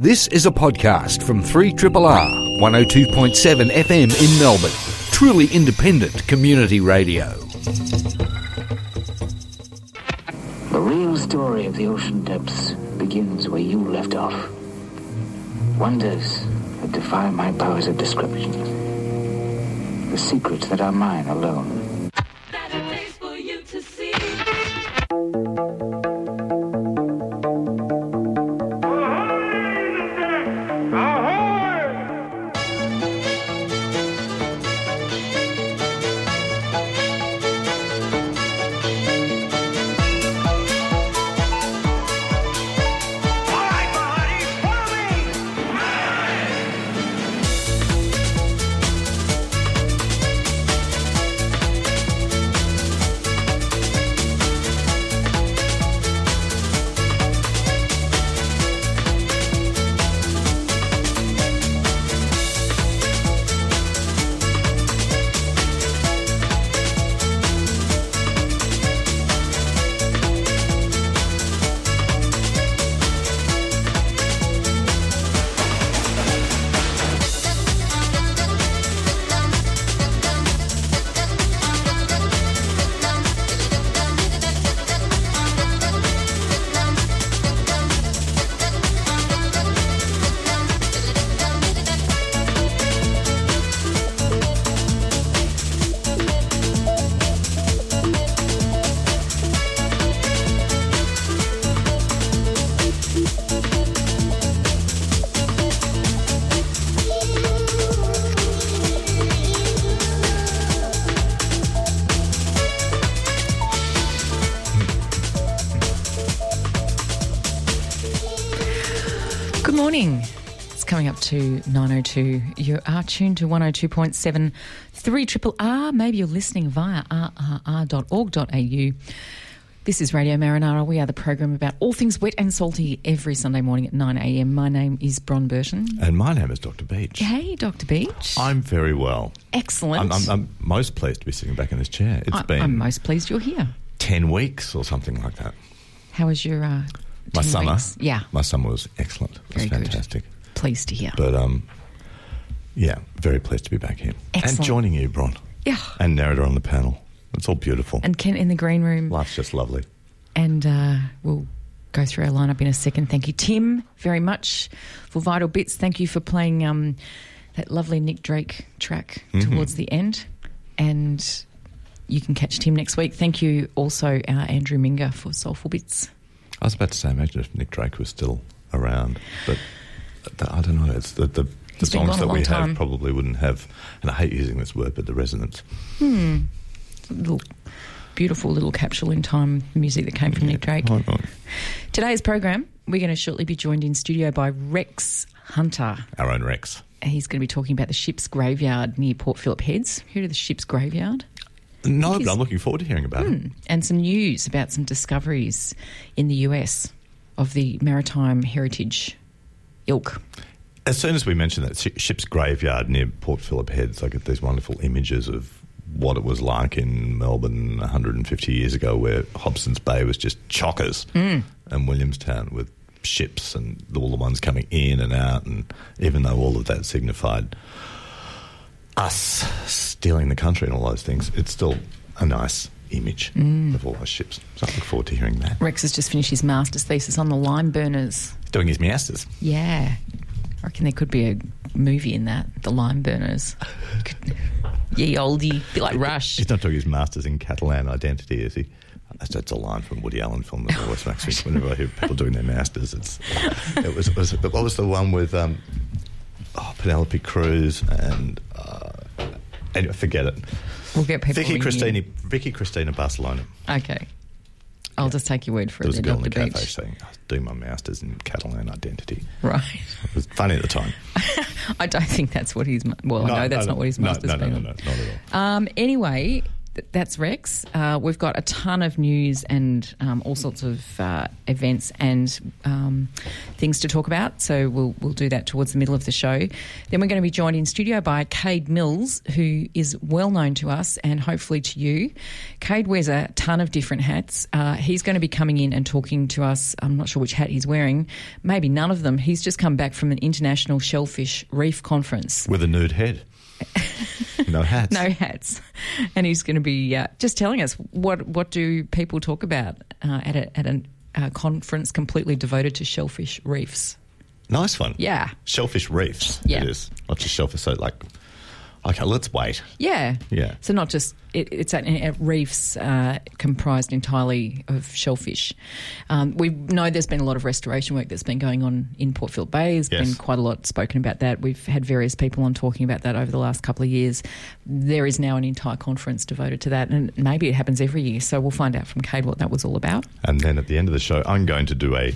This is a podcast from 3RRR 102.7 FM in Melbourne. Truly independent community radio. The real story of the ocean depths begins where you left off. Wonders that defy my powers of description. The secrets that are mine alone. To 902. You are tuned to 102.7 3 triple R. Maybe you're listening via rrr.org.au. This is Radio Marinara. We are the program about all things wet and salty every Sunday morning at 9 a.m. My name is Bron Burton. And my name is Dr. Beach. Hey, Dr. Beach. I'm very well. Excellent. I'm, I'm, I'm most pleased to be sitting back in this chair. It's I, been. I'm most pleased you're here. 10 weeks or something like that. How was your. Uh, my summer? Weeks? Yeah. My summer was excellent. It was very fantastic. Good pleased to hear. But, um, yeah, very pleased to be back here. Excellent. And joining you, Bron. yeah. And narrator on the panel. It's all beautiful. And Kent in the green room. Life's just lovely. And uh, we'll go through our lineup in a second. Thank you, Tim, very much for Vital Bits. Thank you for playing um, that lovely Nick Drake track Mm-hmm. towards the end. And you can catch Tim next week. Thank you also, uh, Andrew Minga, for Soulful Bits. I was about to say, imagine if Nick Drake was still around. But I don't know. It's the, the, the songs that we time. have probably wouldn't have, and I hate using this word, but the resonance. Hmm. Little, beautiful little capsule in time music that came from Nick Drake. Today's program, we're going to shortly be joined in studio by Rex Hunter. Our own Rex. He's going to be talking about the ship's graveyard near Port Phillip Heads. Who of the ship's graveyard? No, but I'm looking forward to hearing about it. and some news about some discoveries in the US of the maritime heritage ilk. As soon as we mention that ship's graveyard near Port Phillip Heads, I get these wonderful images of what it was like in Melbourne 150 years ago, where Hobson's Bay was just chockers, hmm. and Williamstown with ships and all the ones coming in and out. And even though all of that signified us stealing the country and all those things, it's still a nice image of all those ships. So I look forward to hearing that. Rex has just finished his master's thesis on the lime burners. Doing his masters. Yeah. I reckon there could be a movie in that, the lime burners. Could- Ye oldie, bit like Rush. He's not doing his masters in Catalan identity, is he? That's, that's a line from Woody Allen film that always makes me. Whenever I hear people doing their masters, it's it was, it was what was the one with um, oh, Penelope Cruz and uh, anyway, forget it. We'll get people. Vicky in. Vicky Cristina Barcelona. Okay. I'll just take your word for There was a girl in Dr. the cafe saying, "I doing my masters in Catalan identity." Right. It was funny at the time. I don't think that's what he's. Well, I know that's not what his no, master's no, no, been no, on. no, not at all. Um, anyway, that's Rex. Uh, we've got a ton of news and um, all sorts of uh, events and um, things to talk about. So we'll we'll do that towards the middle of the show. Then we're going to be joined in studio by Cade Mills, who is well known to us and hopefully to you. Cade wears a ton of different hats. Uh, he's going to be coming in and talking to us. I'm not sure which hat he's wearing. Maybe none of them. He's just come back from an international shellfish reef conference. With a nude head. no hats. no hats, and he's going to be uh, just telling us what what do people talk about uh, at a, at a uh, conference completely devoted to shellfish reefs. Nice one. Yeah. Shellfish reefs. Yeah. It is. Not just shellfish. So, like, okay, let's wait. Yeah, Yeah. So not just it, it's at, at reefs uh, comprised entirely of shellfish. Um, we know there's been a lot of restoration work that's been going on in Port Phillip Bay. There's Yes. been quite a lot spoken about that. We've had various people on talking about that over the last couple of years. There is now an entire conference devoted to that, and maybe it happens every year. So we'll find out from Cade what that was all about. And then at the end of the show, I'm going to do a,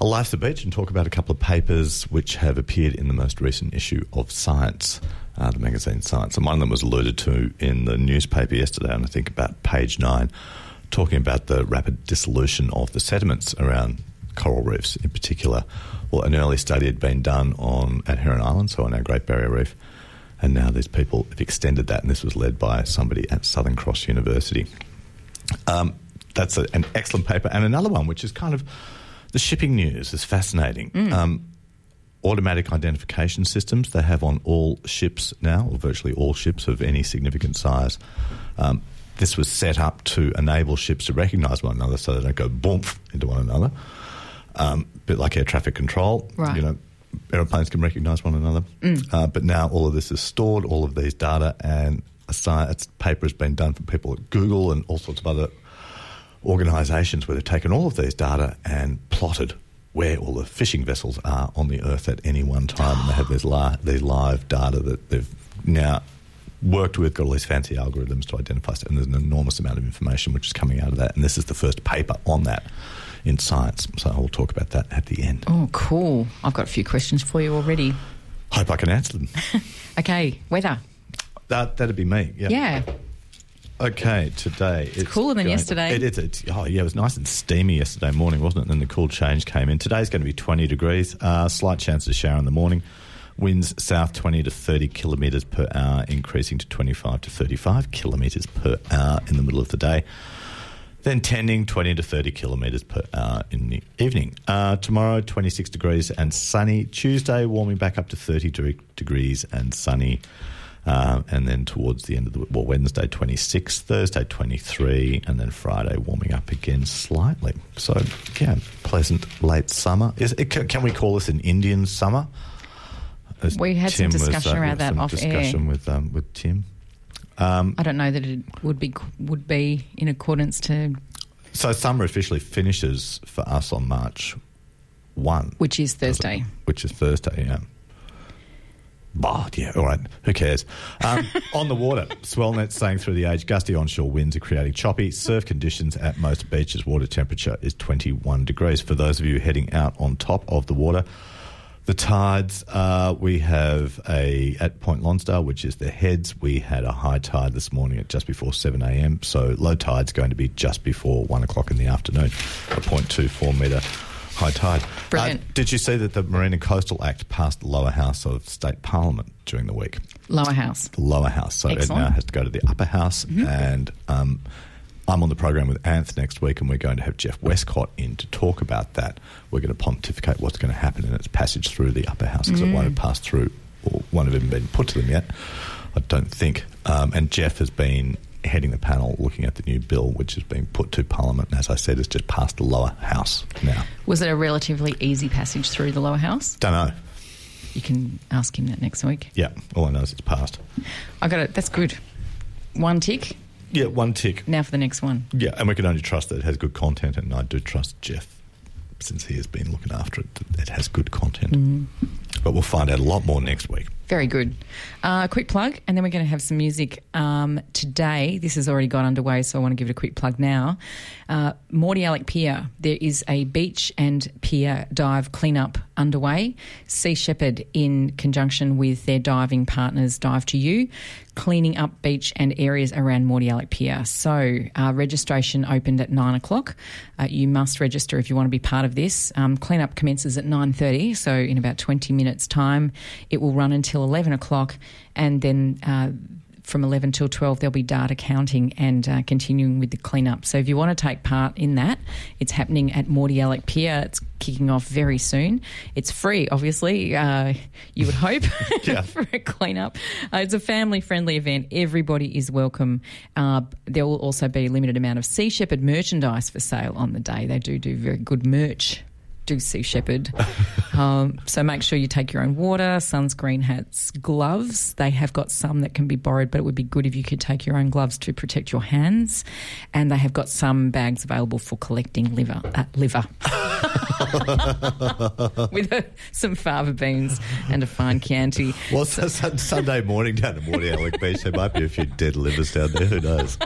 a Life's the Beach and talk about a couple of papers which have appeared in the most recent issue of Science, uh, the magazine Science. And one of them was alluded to in the newspaper yesterday, and I think about page nine, talking about the rapid dissolution of the sediments around coral reefs in particular. Well, an early study had been done on at Heron Island, so on our Great Barrier Reef. And now these people have extended that, and this was led by somebody at Southern Cross University. Um, that's a, an excellent paper. And another one, which is kind of the shipping news, is fascinating. Um, automatic identification systems they have on all ships now, or virtually all ships of any significant size. Um, this was set up to enable ships to recognise one another so they don't go boomf into one another. Um, bit like air traffic control. Right. You know, aeroplanes can recognise one another. Uh, but now all of this is stored, all of these data, and a science paper has been done for people at Google and all sorts of other organisations where they've taken all of these data and plotted where all the fishing vessels are on the earth at any one time, and they have this li- these live data that they've now worked with, got all these fancy algorithms to identify stuff, and there's an enormous amount of information which is coming out of that, and this is the first paper on that in science, so I'll talk about that at the end. Oh, cool! I've got a few questions for you already. Hope I can answer them. Okay, weather. that, that'd be me, yeah. Yeah. Okay, today it's, cooler than going- yesterday. It is. It's, oh, yeah, it was nice and steamy yesterday morning, wasn't it? And then the cool change came in. Today's going to be 20 degrees. Uh, slight chance of shower in the morning. Winds south 20 to 30 kilometres per hour, increasing to 25 to 35 kilometres per hour in the middle of the day. Then tending 20 to 30 kilometres per hour in the evening. Uh, tomorrow, 26 degrees and sunny. Tuesday, warming back up to 30 degrees and sunny. Uh, and then towards the end of the well, Wednesday 26, Thursday 23, and then Friday warming up again slightly. So yeah, pleasant late summer. Is it, can, can we call this an Indian summer? As We had some was, discussion around that off air. discussion with um, with Tim. I don't know that it would be would be in accordance to So summer officially finishes for us on March one, which is Thursday. which is Thursday. Yeah. Bah, yeah, all right. Who cares? Um, on the water, swell nets staying through the age. Gusty onshore winds are creating choppy surf conditions at most beaches. Water temperature is 21 degrees. For those of you heading out on top of the water, the tides, uh, we have a, at Point Lonsdale, which is the heads, we had a high tide this morning at just before 7 a.m. So low tide's going to be just before 1 o'clock in the afternoon, a 0.24 metre high tide. Brilliant. Uh, did you see that the Marine and Coastal Act passed the lower house of state parliament during the week? Lower house. The lower house. So Excellent. Mm-hmm. it now has to go to the upper house. And um, I'm on the program with Anth next week, and we're going to have Jeff Westcott in to talk about that. We're going to pontificate what's going to happen in its passage through the upper house because it won't have passed through or won't have even been put to them yet. I don't think. Um, and Jeff has been heading the panel looking at the new bill, which has been put to Parliament. And as I said, it's just passed the lower house now. Was it a relatively easy passage through the lower house? Don't know. You can ask him that next week. Yeah, all I know is it's passed. I got it. That's good. One tick. Yeah, one tick. Now for the next one. Yeah, and we can only trust that it has good content, and I do trust Jeff since he has been looking after it. That it has good content. Mm-hmm. But we'll find out a lot more next week. Very good. Uh, quick plug, and then we're going to have some music um, today. This has already got underway, so I want to give it a quick plug now. Uh, Mordialloc Pier, there is a beach and pier dive cleanup underway. Sea Shepherd, in conjunction with their diving partners, Dive to You, cleaning up beach and areas around Mordialloc Pier. So uh, registration opened at nine o'clock. Uh, you must register if you want to be part of this. Um, cleanup commences at nine thirty, so in about twenty minutes' time. It will run until eleven o'clock, and then. Uh, from 11 till 12, there'll be data counting and uh, continuing with the cleanup. So, if you want to take part in that, it's happening at Mordialloc Pier. It's kicking off very soon. It's free, obviously, uh, you would hope, for a cleanup. Uh, it's a family friendly event. Everybody is welcome. Uh, there will also be a limited amount of Sea Shepherd merchandise for sale on the day. They do do very good merch. Do Sea Shepherd. um, so make sure you take your own water, sunscreen, hats, gloves. They have got some that can be borrowed, but it would be good if you could take your own gloves to protect your hands. And they have got some bags available for collecting liver. Uh, liver. With uh, some fava beans and a fine Chianti. Well, a Sunday morning down at Mordialloc Beach. There might be a few dead livers down there. Who knows?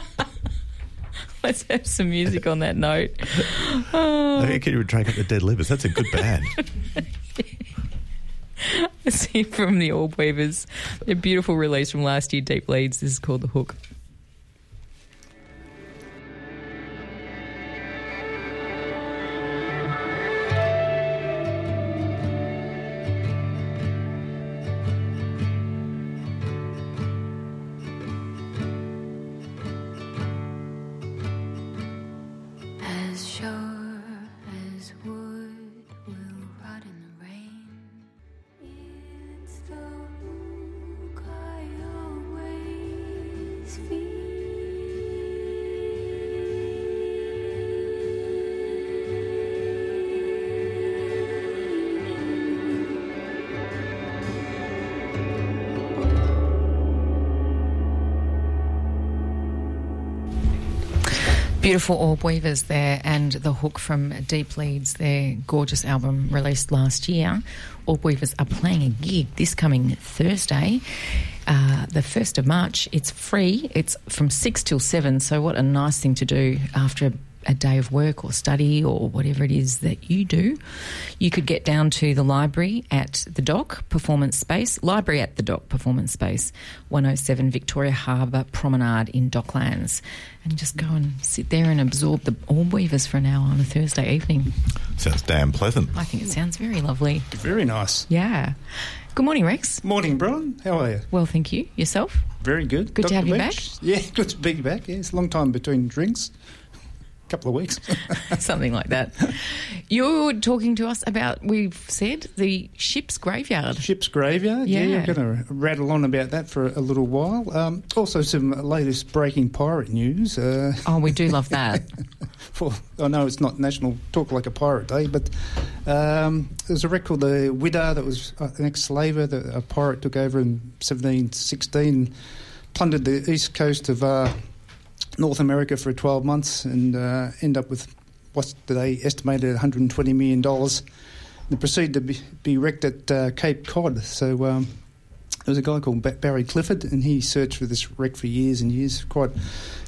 Let's have some music on that note. How can you drag up the dead livers? That's a good band. Let's hear from the Orb Weavers. A beautiful release from last year, Deep Leads. This is called The Hook. Beautiful Orb Weavers there, and the hook from Deep Leads, their gorgeous album released last year. Orb Weavers are playing a gig this coming Thursday, uh, the 1st of March. It's free, it's from 6 till 7, so what a nice thing to do after a a day of work or study or whatever it is that you do, you could get down to the library at the Dock Performance Space, library at the Dock Performance Space, 107 Victoria Harbour Promenade in Docklands, and just go and sit there and absorb the orb weavers for an hour on a Thursday evening. Sounds damn pleasant. I think it sounds very lovely. Very nice. Yeah. Good morning, Rex. Morning, Brian. How are you? Well, thank you. Yourself? Very good. Good to have you back. Yeah, good to be back. Yeah, it's a long time between drinks. Couple of weeks. Something like that. You're talking to us about, we've said, the ship's graveyard. Ship's graveyard. Yeah, Yeah. I'm going to rattle on about that for a little while. Um, also, some latest breaking pirate news. Uh, Oh, we do love that. for I know it's not National Talk Like a Pirate Day, but um, there's a record, the Whydah that was uh, an ex-slaver that a pirate took over in 1716, plundered the east coast of uh, North America for 12 months, and uh, end up with what's they estimated at 120 million dollars. They proceeded to be, be wrecked at uh, Cape Cod. So. Um, there was a guy called Ba- Barry Clifford, and he searched for this wreck for years and years. Quite,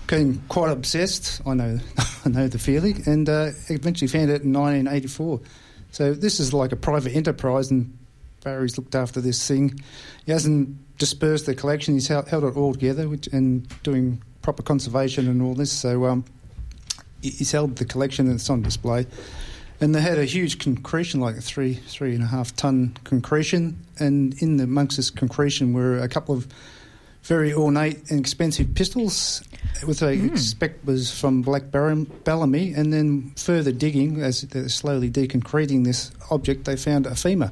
became quite obsessed. I know, I know the feeling, and uh, eventually found it in 1984. So this is like a private enterprise, and Barry's looked after this thing. He hasn't dispersed the collection; he's held, held it all together, which, and doing proper conservation and all this. So um, he's held the collection, and it's on display. And they had a huge concretion, like a three, three and a half ton concretion. And in the amongst this concretion were a couple of very ornate and expensive pistols, which I expect was from Black Bar- Bellamy. And then further digging, as they're slowly deconcreting this object, they found a femur.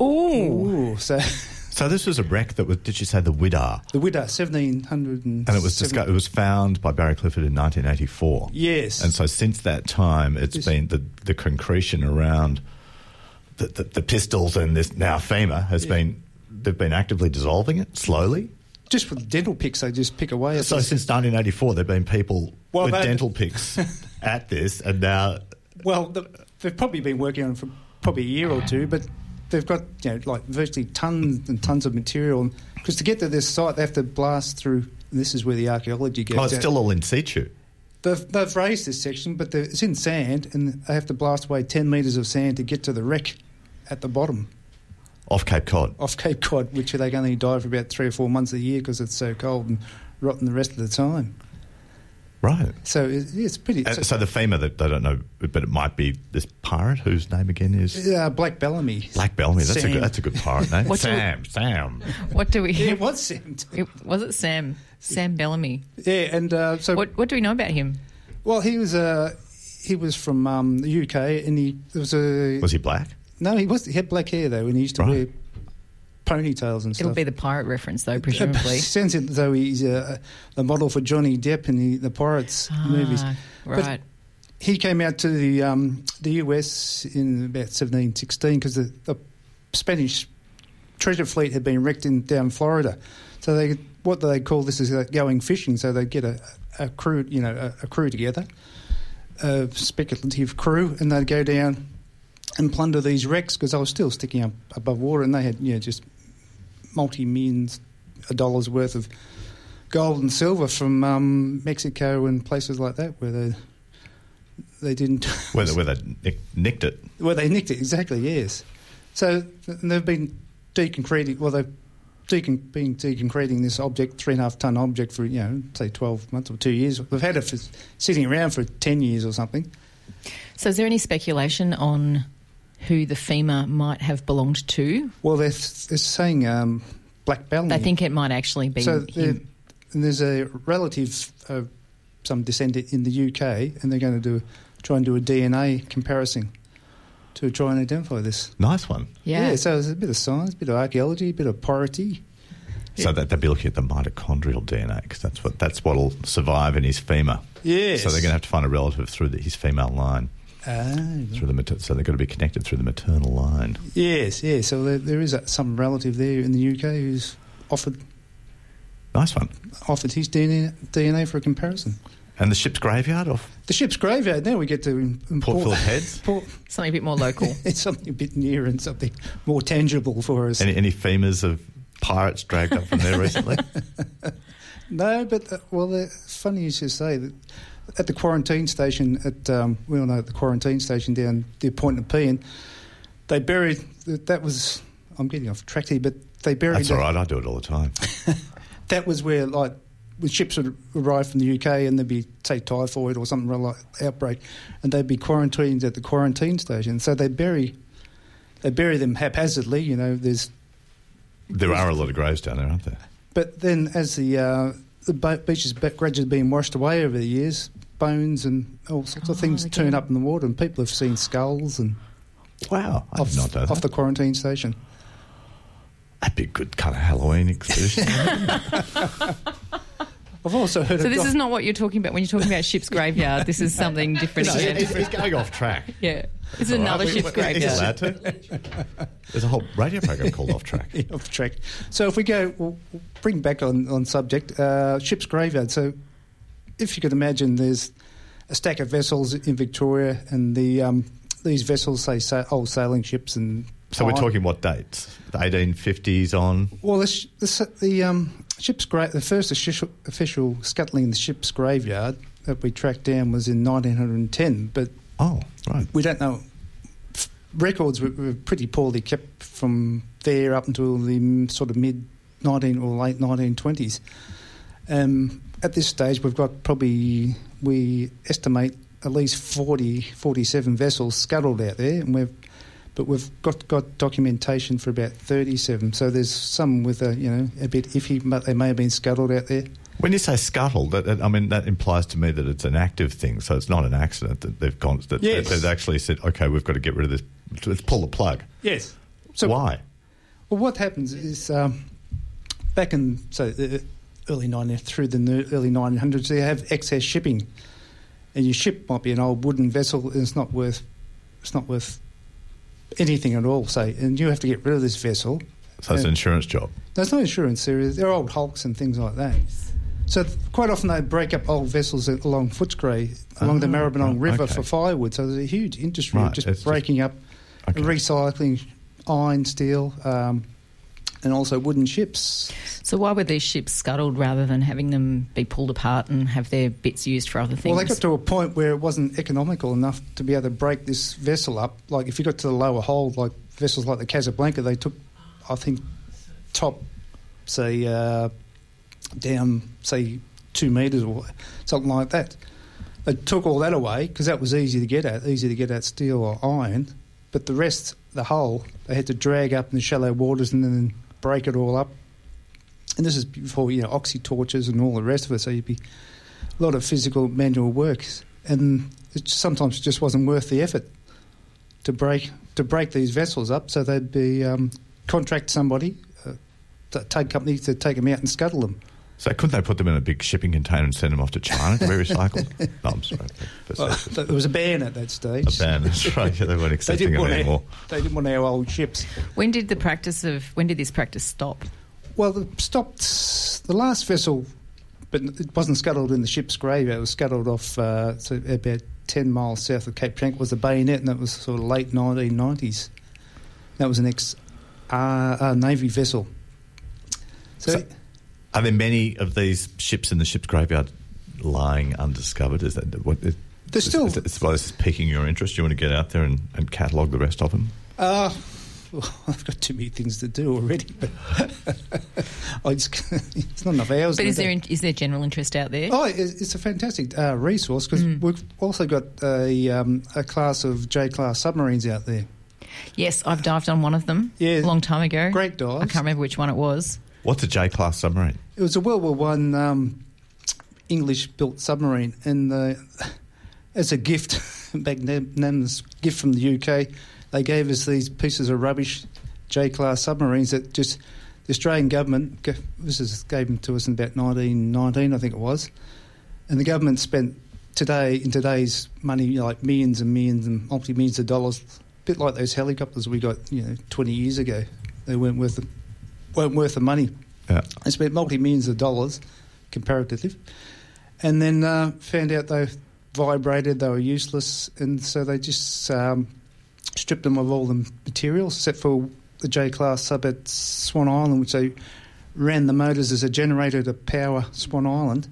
Ooh. Ooh, so So this was a wreck that was. Did you say the Whydah? the Whydah, 1700 And it was disco- it was found by Barry Clifford in 1984. Yes. And so since that time, it's This- been the the concretion around the, the, the pistols and this now femur has been they've been actively dissolving it slowly. just with dental picks, they just pick away at So this. since 1984, there've been people Well, with they- dental picks at this, and now Well, the, they've probably been working on it for probably a year or two, but they've got you know like virtually tons and tons of material. Because to get to this site, they have to blast through. This is where the archaeology goes. Oh, it's out. still all in situ. They've, they've raised this section, but it's in sand, and they have to blast away 10 metres of sand to get to the wreck at the bottom Off Cape Cod. off Cape Cod, which they can only die for about three or four months a year because it's so cold and rotten the rest of the time. Right. So it's pretty. Uh, so the femur, that I don't know, but it might be this pirate whose name again is uh, Black Bellamy. Black Bellamy. That's a good. That's a good pirate name. What do we- Sam. Sam. What do we? Yeah, it was Sam. It- was it Sam? Sam Bellamy. Yeah, and uh, so What What do we know about him? well, he was uh, he was from um, the UK, and he there was a Was he black? no, he was he had black hair though, and he used to Right. wear ponytails and stuff. It'll be the pirate reference, though, It presumably. sounds as though he's uh, the model for Johnny Depp in the, the Pirates movies. Ah, But he came out to the um, the US in about 1716 because the, the Spanish treasure fleet had been wrecked in down Florida. So they what do they call this is uh, going fishing. So they get a, a crew, you know, a, a crew together, a speculative crew, and they'd go down and plunder these wrecks because they were still sticking up above water, and they had you know just multi millions of dollars worth of gold and silver from um, Mexico and places like that where they they didn't Where they, where they nick, nicked it. where they nicked it exactly yes. So th- they've been deconcreting. Well, they've decon- been deconcreting this object, three and a half ton object for you know say twelve months or two years. They've had it for, sitting around for ten years or something. So, is there any speculation on who the femur might have belonged to? Well, they're, they're saying um, Black Bellamy. They think it might actually be so. him. There's a relative, uh, some descendant in the UK, and they're going to do try and do a DNA comparison to try and identify this. Nice one. Yeah. so it's a bit of science, a bit of archaeology, a bit of pority. So that they'll be looking at the mitochondrial DNA because that's what that's what'll survive in his femur. Yes. So they're going to have to find a relative through the, his female line. Ah, Through the mater- so they've got to be connected through the maternal line. yes, yes. So there, there is a, some relative there in the UK who's offered Nice one. offered his DNA, DNA for a comparison. And the ship's graveyard off The ship's graveyard. Now we get to im- Port import Phillip Heads. Port, Something a bit more local. it's something a bit nearer and something more tangible for us. Any, any femurs of pirates dragged up from there recently? No, but uh, well, uh, funny you should say that at the quarantine station at um, we all know the quarantine station down the Point Nepean, they buried that was. I'm getting off track here, but they buried. That's that, all right. I do it all the time. That was where like when ships would arrive from the UK and there'd be say typhoid or something like outbreak, and they'd be quarantined at the quarantine station. So they bury they bury them haphazardly. You know, there's There are a lot of graves down there, aren't there? But then, as the uh, the beach has gradually been washed away over the years, bones and all sorts of Oh, things they turn up in the water, and people have seen skulls and Wow. I off, did not know off that. the quarantine station. That'd be a good kind of Halloween expedition. I've also heard. So of this doc- is not what you're talking about when you're talking about ship's graveyard. This is something different. no, again. he's, he's going off track. yeah, this is another All right, we- ship's we- He's graveyard. allowed to. There's a whole radio program called Off Track. Yeah, off track. So if we go, we'll we'll bring back on on subject uh, ship's graveyard. So if you could imagine, there's a stack of vessels in Victoria, and the um, these vessels say sa- old sailing ships and. So we're talking what dates? The 1850s on. Well, the, sh- the, the um, ship's gra- the first official, official scuttling in the ship's graveyard that we tracked down was in 1910, but Oh, right. we don't know. F- Records were, were pretty poorly kept from there up until the sort of mid 19 or late 1920s. Um, at this stage, we've got probably we estimate at least 40, 47 vessels scuttled out there, and we've but we've got, got documentation for about 37. So there's some with a you know a bit iffy, but they may have been scuttled out there. When you say scuttled, that, that- I mean that implies to me that it's an active thing. So it's not an accident that they've gone. That Yes. they've actually said, "Okay, we've got to get rid of this. Let's pull the plug." Yes. So Why? Well, what happens is um, back in so the early 19 through the early 1900s, they have excess shipping, and your ship might be an old wooden vessel, and it's not worth it's not worth anything at all. Say, and you have to get rid of this vessel. So it's an insurance job. There's no insurance there. They're old hulks and things like that. So th- quite often they break up old vessels along Footscray, along the Ah, Maribyrnong right, River okay. for firewood. So there's a huge industry Right, of just it's just- breaking up, Okay. recycling iron, steel, um, and also wooden ships. So why were these ships scuttled rather than having them be pulled apart and have their bits used for other things? Well, they got to a point where it wasn't economical enough to be able to break this vessel up. Like if you got to the lower hold, like vessels like the Casablanca, they took, I think, top, say, uh, down, say, two metres or something like that. They took all that away because that was easy to get at, easy to get at steel or iron. But the rest, the hull, they had to drag up in the shallow waters and then break it all up. And this is before you know oxy torches and all the rest of it. So you'd be a lot of physical manual work, and it sometimes just wasn't worth the effort to break to break these vessels up. So they'd be um, contract somebody, uh, t- take company to take them out and scuttle them. So couldn't they put them in a big shipping container and send them off to China to be recycled? no, I'm sorry. Well, there was a ban at that stage. a ban, that's right. Yeah, they weren't accepting didn't, it want anymore. our, they didn't want our old ships. when did the practice of when did this practice stop? Well, the stopped the last vessel, but it wasn't scuttled in the ship's graveyard. It was scuttled off uh, so about ten miles south of Cape Tranquil. Was the bayonet, and that was sort of late nineteen nineties. That was an ex uh, uh, navy vessel. So, So- Are there many of these ships in the ship's graveyard lying undiscovered? Is that what? Is, There's still- Is, is, is, this piquing your interest? You want to get out there and, and catalogue the rest of them? uh, well, I've got too many things to do already, but I it's not enough hours. But is a there day. in, is there general interest out there? Oh, it's it's a fantastic uh, resource because we've also got a, um, a class of J class submarines out there. Yes, I've dived on one of them Yeah. a long time ago. Great dive. I can't remember which one it was. What's a J class submarine? It was a World War One um, English built submarine, and as a gift, magnanimous gift from the UK, they gave us these pieces of rubbish J class submarines that just the Australian government this is gave them to us in about 1919, I think it was, and the government spent today in today's money you know, like millions and millions and multi millions of dollars, a bit like those helicopters we got you know 20 years ago. They weren't worth the, weren't worth the money. Yeah. They spent multi millions of dollars, comparatively, and then uh, found out they vibrated, they were useless, and so they just um, stripped them of all the materials except for the J class sub at Swan Island, which they ran the motors as a generator to power Swan Island.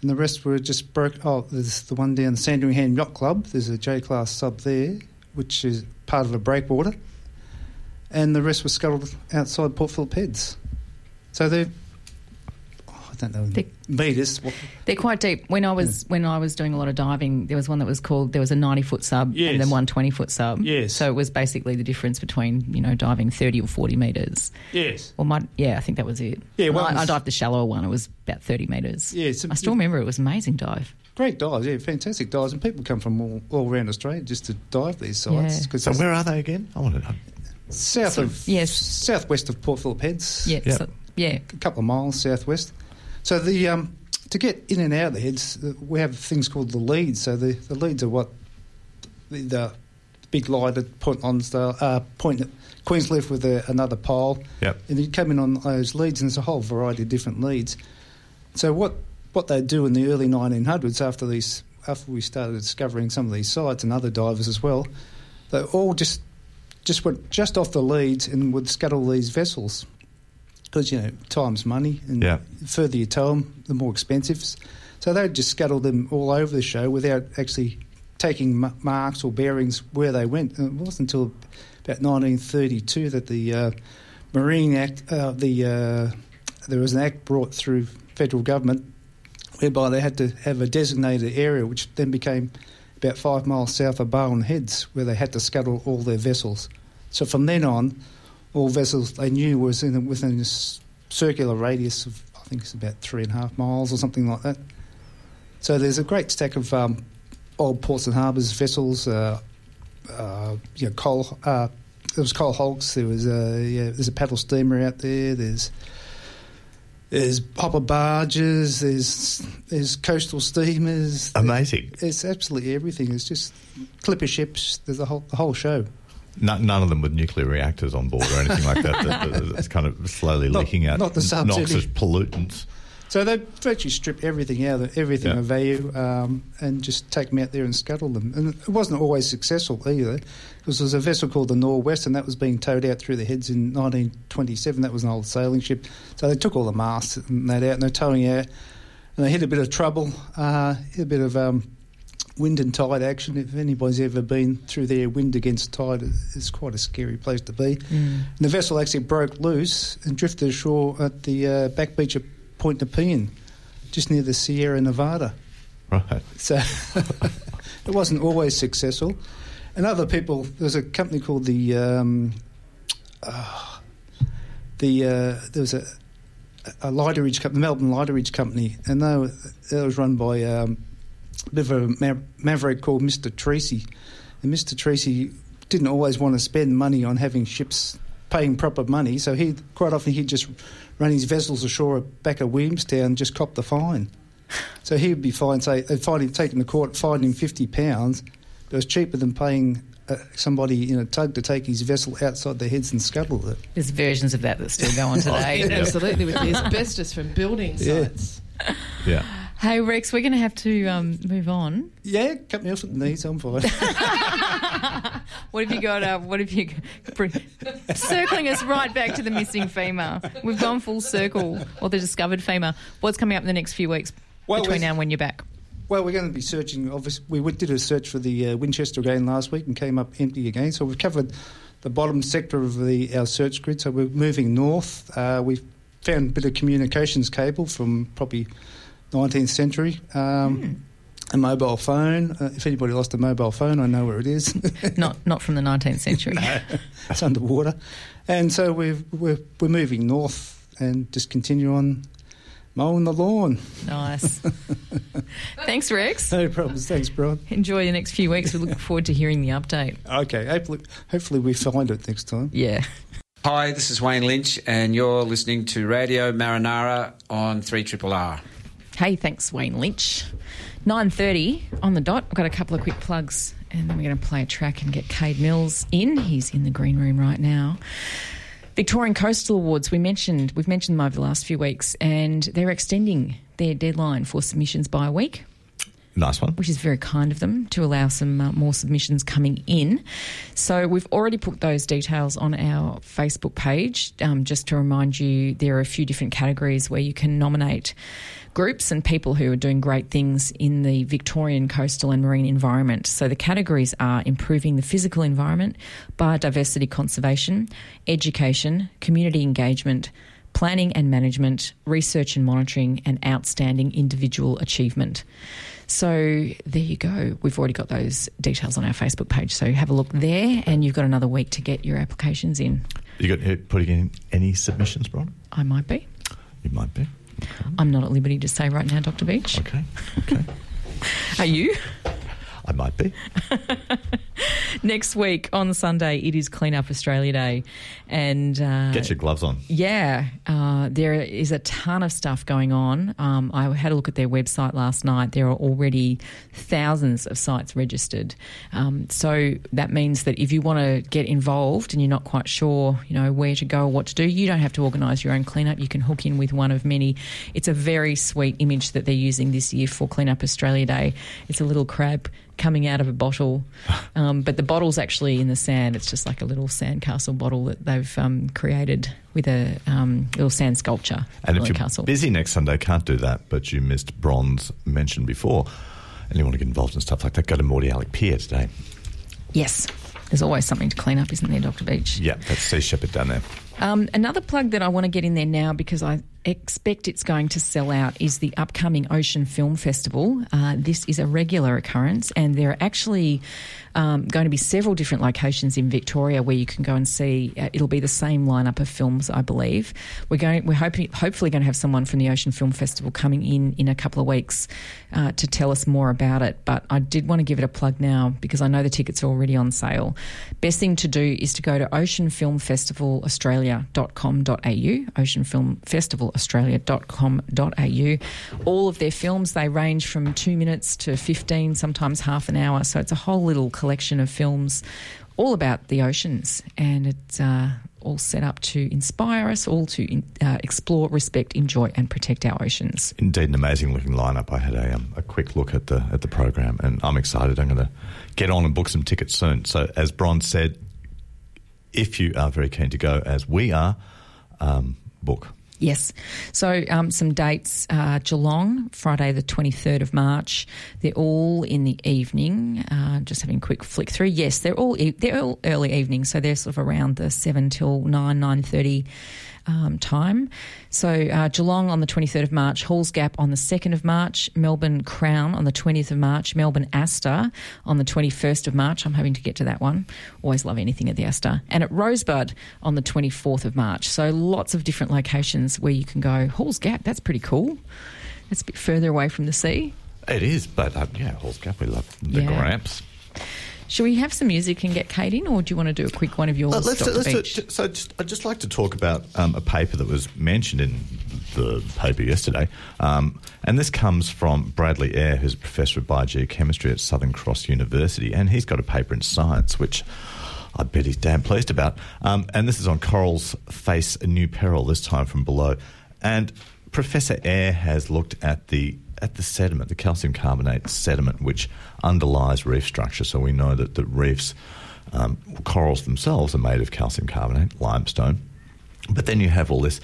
And the rest were just broke. Oh, there's the one down the Sandringham Yacht Club. There's a J class sub there, which is part of a breakwater. And the rest were scuttled outside Port Phillip Heads. So they're, oh, I don't know, They- meters. They're quite deep. When I was when I was doing a lot of diving, there was one that was called there was a ninety foot sub Yes. and then one 20 foot sub. Yes. So it was basically the difference between you know diving thirty or forty meters. yes. Well, my yeah, I think that was it. Yeah, well, I, I dived the shallower one. It was about thirty meters. Yeah, it's a- I still remember it was an amazing dive. Great dives, yeah, fantastic dives. And people come from all, all around Australia just to dive these sites. Yeah. 'cause So where are they again? I want to know. south So- of, yes. southwest of Port Phillip Heads. Yeah, Yeah. So, yeah. a couple of miles southwest. So the um, to get in and out of the heads, uh, we have things called the leads. So the, the leads are what the, the big light at Point Lonsdale, uh, Point Queenscliff with a, another pole. Yep. And you come in on those leads, and there's a whole variety of different leads. So what what they do in the early 1900s, after these after we started discovering some of these sites and other divers as well, they all just just went just off the leads and would scuttle these vessels because you know time's money, and Yeah. the further you tow them, the more expensive. So they'd just scuttle them all over the show without actually taking ma- marks or bearings where they went. And it wasn't until about 1932 that the uh, Marine Act, uh, the uh, there was an act brought through federal government whereby they had to have a designated area, which then became about five miles south of Barwon Heads, where they had to scuttle all their vessels. So from then on, all vessels they knew was in a, within this circular radius of I think it's about three and a half miles or something like that. So there's a great stack of um, old ports and harbours vessels. Uh, uh, you know, coal. Uh, there was coal hulks. There was a yeah, there's a paddle steamer out there. There's there's hopper barges. There's there's coastal steamers. Amazing. It's absolutely everything. It's just clipper ships. There's a whole the whole show. No, none of them with nuclear reactors on board or anything like that. that, that- that's kind of slowly Not- leaking out not the subs, noxious pollutants. So they virtually strip everything out, of everything Yeah. of value, um, and just take them out there and scuttle them. And it wasn't always successful either, because there was a vessel called the Norwest, and that was being towed out through the heads in 1927. That was an old sailing ship. So they took all the masts and that out, and they're towing out, and they hit a bit of trouble, uh, hit a bit of um, wind and tide action. If anybody's ever been through there, wind against tide, it's quite a scary place to be. And the vessel actually broke loose and drifted ashore at the uh, back beach of Point Nepean, just near the Sierra Nevada. Right. So it wasn't always successful. And other people, there's a company called the um, uh, the uh, there was a a Lighterage company, the Melbourne Lighterage company, and they were, that was run by um, a bit of a maverick called Mr. Tracy. And Mr. Tracy didn't always want to spend money on having ships paying proper money, so he quite often he'd just run his vessels ashore back at Williamstown and just cop the fine. So he would be fined, say, they'd find him, take him to court, fine him fifty pounds. It was cheaper than paying uh, somebody in a tug to take his vessel outside their heads and scuttle it. There's versions of that that still go on today. Absolutely, with the asbestos from building Yeah. sites. Yeah. Hey Rex, we're going to have to um, move on. Yeah, cut me off at the knees, I'm fine. What have you got? Uh, what have you circling us right back to the missing femur? We've gone full circle, or the discovered femur. What's coming up in the next few weeks Well, between now and when you're back? Well, we're going to be searching. Obviously, we did a search for the uh, Winchester again last week and came up empty again. So we've covered the bottom sector of the our search grid. So we're moving north. Uh, we've found a bit of communications cable from probably 19th century. Um, A mobile phone. Uh, if anybody lost a mobile phone, I know where it is. Not not from the 19th century. it's underwater, and so we've, we're we're moving north and just continue on mowing the lawn. Nice. Thanks, Rex. No problems. Thanks, Brian. Enjoy the next few weeks. We look forward to hearing the update. Okay, hopefully, hopefully we find it next time. Yeah. Hi, this is Wayne Lynch, and you're listening to Radio Marinara on 3 Triple R. Hey, thanks, Wayne Lynch. 9.30 on the dot. I've got a couple of quick plugs and then we're going to play a track and get Cade Mills in. He's in the green room right now. Victorian Coastal Awards, we mentioned, we've mentioned them over the last few weeks and they're extending their deadline for submissions by a week Nice one. which is very kind of them to allow some uh, more submissions coming in. So we've already put those details on our Facebook page. Um, just to remind you, there are a few different categories where you can nominate groups and people who are doing great things in the Victorian coastal and marine environment. So the categories are improving the physical environment, biodiversity conservation, education, community engagement, planning and management, research and monitoring, and outstanding individual achievement. So there you go. We've already got those details on our Facebook page. So have a look there, and you've got another week to get your applications in. You got uh, putting in any submissions, Brian? I might be. You might be. I'm not at liberty to say right now, Dr. Beach. Okay. Okay. Are you? I might be. Next week on Sunday, it is Clean Up Australia Day, and uh, Get your gloves on. Yeah, uh, there is a ton of stuff going on. Um, I had a look at their website last night. There are already thousands of sites registered. Um, so that means that if you want to get involved and you're not quite sure, you know, where to go or what to do, you don't have to organise your own cleanup. You can hook in with one of many. It's a very sweet image that they're using this year for Clean Up Australia Day. It's a little crab coming out of a bottle, um, but the bottle's actually in the sand. It's just like a little sandcastle bottle that they've um, created with a um, little sand sculpture. And if you're castle. busy next Sunday, can't do that, but you missed Bron's mentioned before, and you want to get involved in stuff like that, go to Mordialloc Pier today. yes, there's always something to clean up, isn't there, Dr. Beach? Yeah, that's Sea Shepherd down there. Um, another plug that I want to get in there now because I expect it's going to sell out is the upcoming Ocean Film Festival. Uh, this is a regular occurrence, and there are actually um, going to be several different locations in Victoria where you can go and see. Uh, it'll be the same lineup of films, I believe. We're going. We're hoping, hopefully, going to have someone from the Ocean Film Festival coming in in a couple of weeks uh, to tell us more about it. But I did want to give it a plug now because I know the tickets are already on sale. Best thing to do is to go to oceanfilmfestivalaustralia.com.au, oceanfilmfestivalaustralia.com.au. All of their films, they range from two minutes to 15, sometimes half an hour. So it's a whole little collection of films all about the oceans and it's uh, all set up to inspire us all to uh, explore, respect, enjoy, and protect our oceans. Indeed, an amazing looking lineup. I had a, um, a quick look at the at the program, and I'm excited. I'm going to get on and book some tickets soon. So, as Bron said, if you are very keen to go, as we are, um, book. Yes. So um, some dates: uh, Geelong, Friday the twenty third of March. They're all in the evening. Uh, just having a quick flick through. Yes, they're all e- they're all early evening, so they're sort of around the seven till nine nine thirty. Um, time. So uh, Geelong on the 23rd of March, Halls Gap on the 2nd of March, Melbourne Crown on the 20th of March, Melbourne Astor on the 21st of March. I'm hoping to get to that one. Always love anything at the Astor. And at Rosebud on the 24th of March. So lots of different locations where you can go. Halls Gap, that's pretty cool. It's a bit further away from the sea. It is, but uh, yeah, Halls Gap, we love the Yeah. Gramps. Should we have some music and get Cade in, or do you want to do a quick one of yours, Uh, let's, let's do- Beach? so just, I'd just like to talk about um, a paper that was mentioned in the paper yesterday. Um, and this comes from Bradley Eyre, who's a professor of biogeochemistry at Southern Cross University. And he's got a paper in Science, which I bet he's damn pleased about. Um, and this is on corals face a new peril, this time from below. And Professor Eyre has looked at the at the sediment, the calcium carbonate sediment, which underlies reef structure. So we know that the reefs, um, corals themselves, are made of calcium carbonate, limestone. But then you have all this,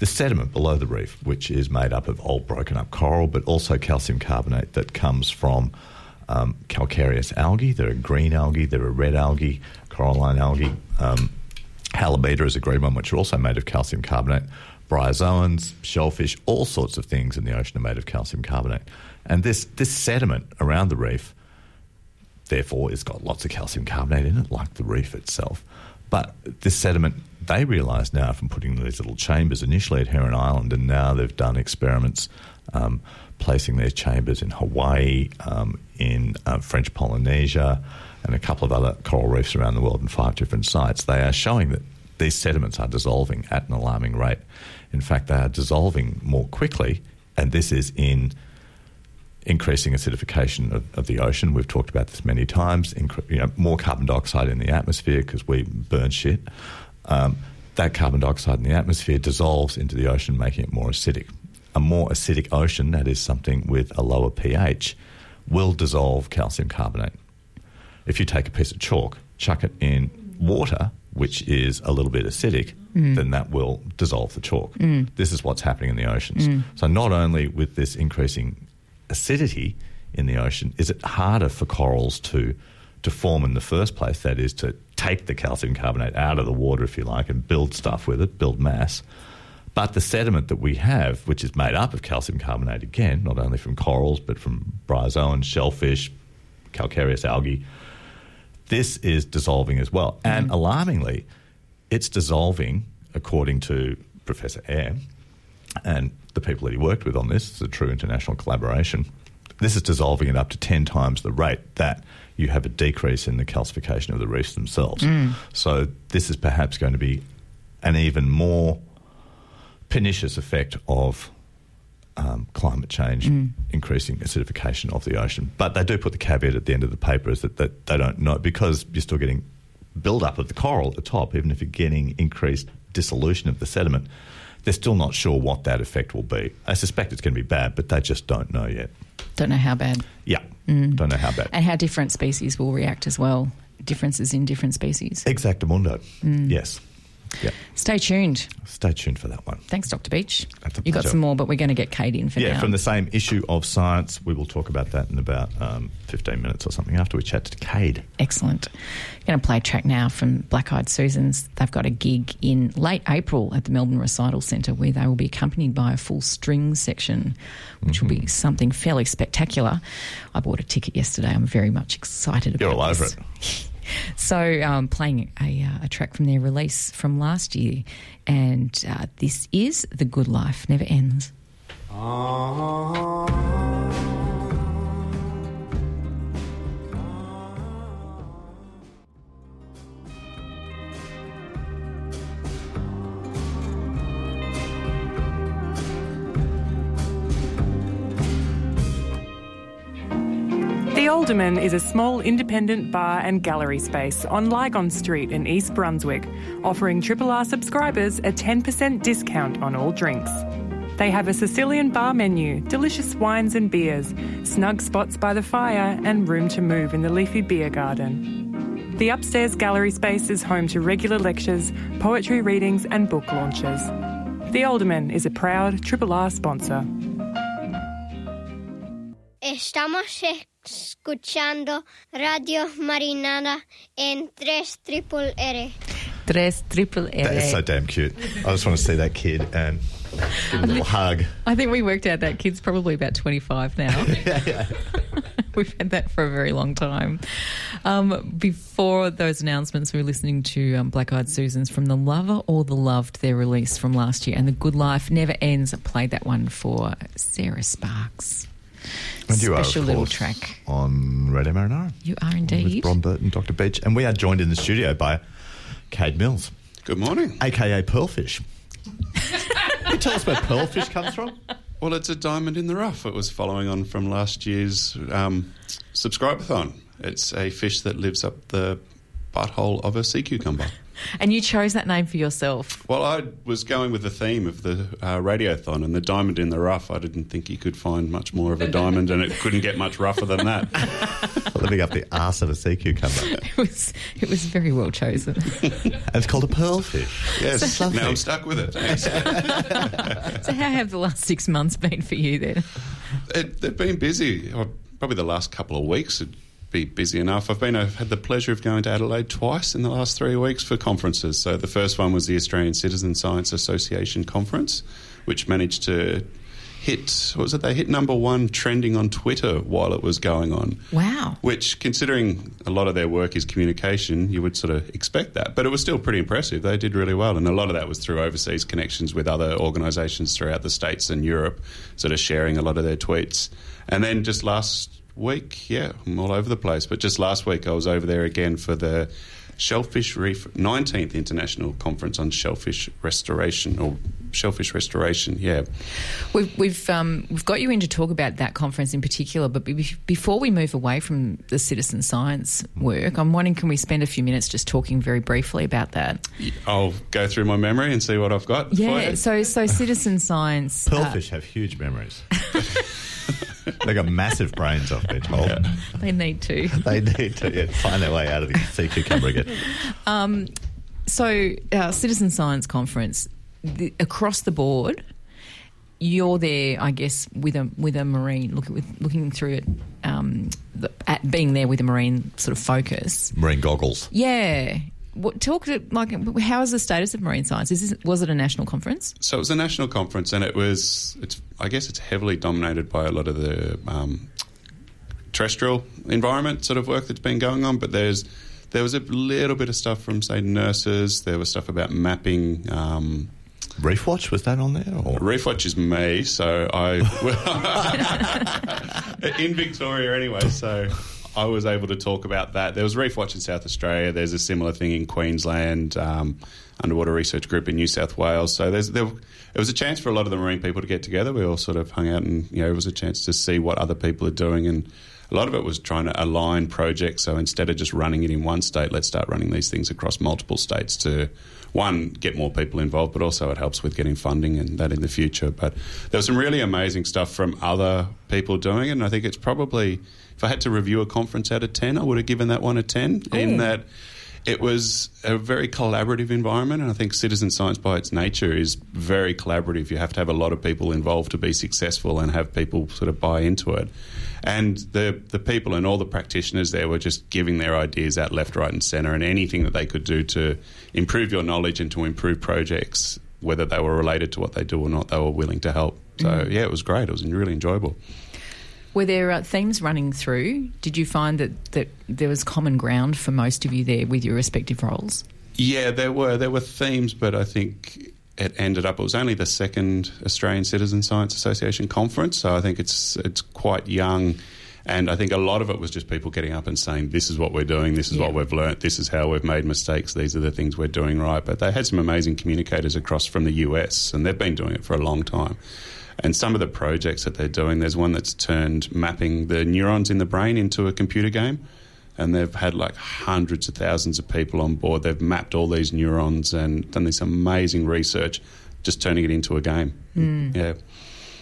the sediment below the reef, which is made up of old broken up coral, but also calcium carbonate that comes from um, calcareous algae. There are green algae, there are red algae, coralline algae. Um, is a green one, which are also made of calcium carbonate. Bryozoans, shellfish, all sorts of things in the ocean are made of calcium carbonate. And this, this sediment around the reef, therefore, it's got lots of calcium carbonate in it, like the reef itself. But this sediment, they realise now from putting these little chambers initially at Heron Island, and now they've done experiments um, placing these chambers in Hawaii, um, in uh, French Polynesia, and a couple of other coral reefs around the world in five different sites. They are showing that these sediments are dissolving at an alarming rate. In fact, they are dissolving more quickly, and this is in increasing acidification of, of the ocean. We've talked about this many times. Incre- you know, more carbon dioxide in the atmosphere because we burn shit. Um, that carbon dioxide in the atmosphere dissolves into the ocean, making it more acidic. A more acidic ocean, that is something with a lower pH, will dissolve calcium carbonate. If you take a piece of chalk, chuck it in water, which is a little bit acidic, mm. then that will dissolve the chalk. Mm. This is what's happening in the oceans. Mm. So, not only with this increasing acidity in the ocean, is it harder for corals to to form in the first place. That is to take the calcium carbonate out of the water, if you like, and build stuff with it, build mass. But the sediment that we have, which is made up of calcium carbonate again, not only from corals but from bryozoans, shellfish, calcareous algae, this is dissolving as well. Mm. And alarmingly, it's dissolving, according to Professor Eyre and the people that he worked with on this, it's a true international collaboration. This is dissolving at up to 10 times the rate that you have a decrease in the calcification of the reefs themselves. Mm. So, this is perhaps going to be an even more pernicious effect of um, climate change, mm. increasing acidification of the ocean. But they do put the caveat at the end of the paper is that, that they don't know because you're still getting build-up of the coral at the top, even if you're getting increased dissolution of the sediment. They're still not sure what that effect will be. I suspect it's going to be bad, but they just don't know yet. Don't know how bad. Yeah, mm. don't know how bad. And how different species will react as well. Differences in different species. Exactamundo. Mm. Yes. Yeah. Stay tuned. Stay tuned for that one. Thanks, Dr. Beach. You got some more, but we're going to get Cade in for Yeah, now. from the same issue of Science. We will talk about that in about um, 15 minutes or something after we chat to Cade. Excellent. going to play a track now from Black Eyed Susans. They've got a gig in late April at the Melbourne Recital Centre where they will be accompanied by a full string section, which will Mm-hmm. be something fairly spectacular. I bought a ticket yesterday. I'm very much excited You're about all over this. it. So, um, playing a, uh, a track from their release from last year, and uh, this is The Good Life Never Ends. The Alderman is a small independent bar and gallery space on Lygon Street in East Brunswick, offering Triple R subscribers a 10% discount on all drinks. They have a Sicilian bar menu, delicious wines and beers, snug spots by the fire, and room to move in the leafy beer garden. The upstairs gallery space is home to regular lectures, poetry readings, and book launches. The Alderman is a proud Triple R sponsor. Estamos escuchando Radio Marinada en 3 triple R. Tres triple R. That is so damn cute. I just want to see that kid and give him a little hug. I think we worked out that kid's probably about 25 now. yeah, yeah. We've had that for a very long time. Um, before those announcements, we were listening to um, Black Eyed Susans from The Lover or The Loved, their release from last year, and The Good Life Never Ends. I played that one for Sarah Sparks. And you Special are, of little course, track. on Radio Marinara. You are indeed With indeed. Bron Burton, Dr. Beach. And we are joined in the studio by Cade Mills. Good morning. AKA Pearlfish. Can you tell us where Pearlfish comes from? Well, it's a diamond in the rough. It was following on from last year's um, subscribe-a-thon. It's a fish that lives up the butthole of a sea cucumber. And you chose that name for yourself. Well, I was going with the theme of the uh, radiothon and the diamond in the rough. I didn't think you could find much more of a diamond, and it couldn't get much rougher than that. Living up the arse of a sea cucumber. It was it was very well chosen. And it's called a pearlfish. Yes, Lovely. now I'm stuck with it. Thanks. so how have the last six months been for you then? it, they've been busy. Probably the last couple of weeks would be busy enough. I've been I've had the pleasure of going to Adelaide twice in the last three weeks for conferences. So the first one was the Australian Citizen Science Association conference, which managed to hit what was it? They hit number one trending on Twitter while it was going on. Wow. Which, considering a lot of their work is communication, you would sort of expect that. But it was still pretty impressive. They did really well. And a lot of that was through overseas connections with other organisations throughout the States and Europe, sort of sharing a lot of their tweets. And then just last week, yeah, I'm all over the place. But just last week, I was over there again for the Shellfish Reef 19th International Conference on Shellfish Restoration, or Shellfish Restoration, yeah. We've we've um, we've got you in to talk about that conference in particular, but be- before we move away from the citizen science work, I'm wondering can we spend a few minutes just talking very briefly about that? I'll go through my memory and see what I've got. Yeah. So so citizen science. uh, Pearlfish have huge memories. they got massive brains, I've been told. they need to. They need to yeah, find their way out of the sea cucumber again. Um, so, our Citizen Science Conference, the, across the board, you're there, I guess, with a with a marine look with looking through it, um, the, at being there with a marine sort of focus. Marine goggles. Yeah. What, talk to like how is the status of marine science? Is this, was it a national conference? So it was a national conference, and it was. It's. I guess it's heavily dominated by a lot of the um, terrestrial environment sort of work that's been going on. But there's there was a little bit of stuff from say nurses. There was stuff about mapping. Um, Reef Watch was that on there? Or? Reef Watch is me, so I in Victoria anyway. So I was able to talk about that. There was Reef Watch in South Australia. There's a similar thing in Queensland, um, Underwater Research Group in New South Wales. So there. It was a chance for a lot of the marine people to get together. We all sort of hung out, and you know, it was a chance to see what other people are doing and. A lot of it was trying to align projects. So instead of just running it in one state, let's start running these things across multiple states to, one, get more people involved, but also it helps with getting funding and that in the future. But there was some really amazing stuff from other people doing it. And I think it's probably, if I had to review a conference out of 10, I would have given that one a 10 in Oh. that it was a very collaborative environment, and I think citizen science, by its nature, is very collaborative. You have to have a lot of people involved to be successful, and have people sort of buy into it. And the the people and all the practitioners there were just giving their ideas out left, right, and centre, and anything that they could do to improve your knowledge and to improve projects, whether they were related to what they do or not, they were willing to help. So Mhm. yeah, it was great. It was really enjoyable. Were there uh, themes running through? Did you find that, that there was common ground for most of you there with your respective roles? Yeah, there were there were themes, but I think it ended up. It was only the second Australian Citizen Science Association conference, so I think it's it's quite young. And I think a lot of it was just people getting up and saying, "This is what we're doing. This is what we've learnt. This is how we've made mistakes. These are the things we're doing right." But they had some amazing communicators across from the US, and they've been doing it for a long time. And some of the projects that they're doing, there's one that's turned mapping the neurons in the brain into a computer game. And they've had like hundreds of thousands of people on board. They've mapped all these neurons and done this amazing research, just turning it into a game. Mm. Yeah.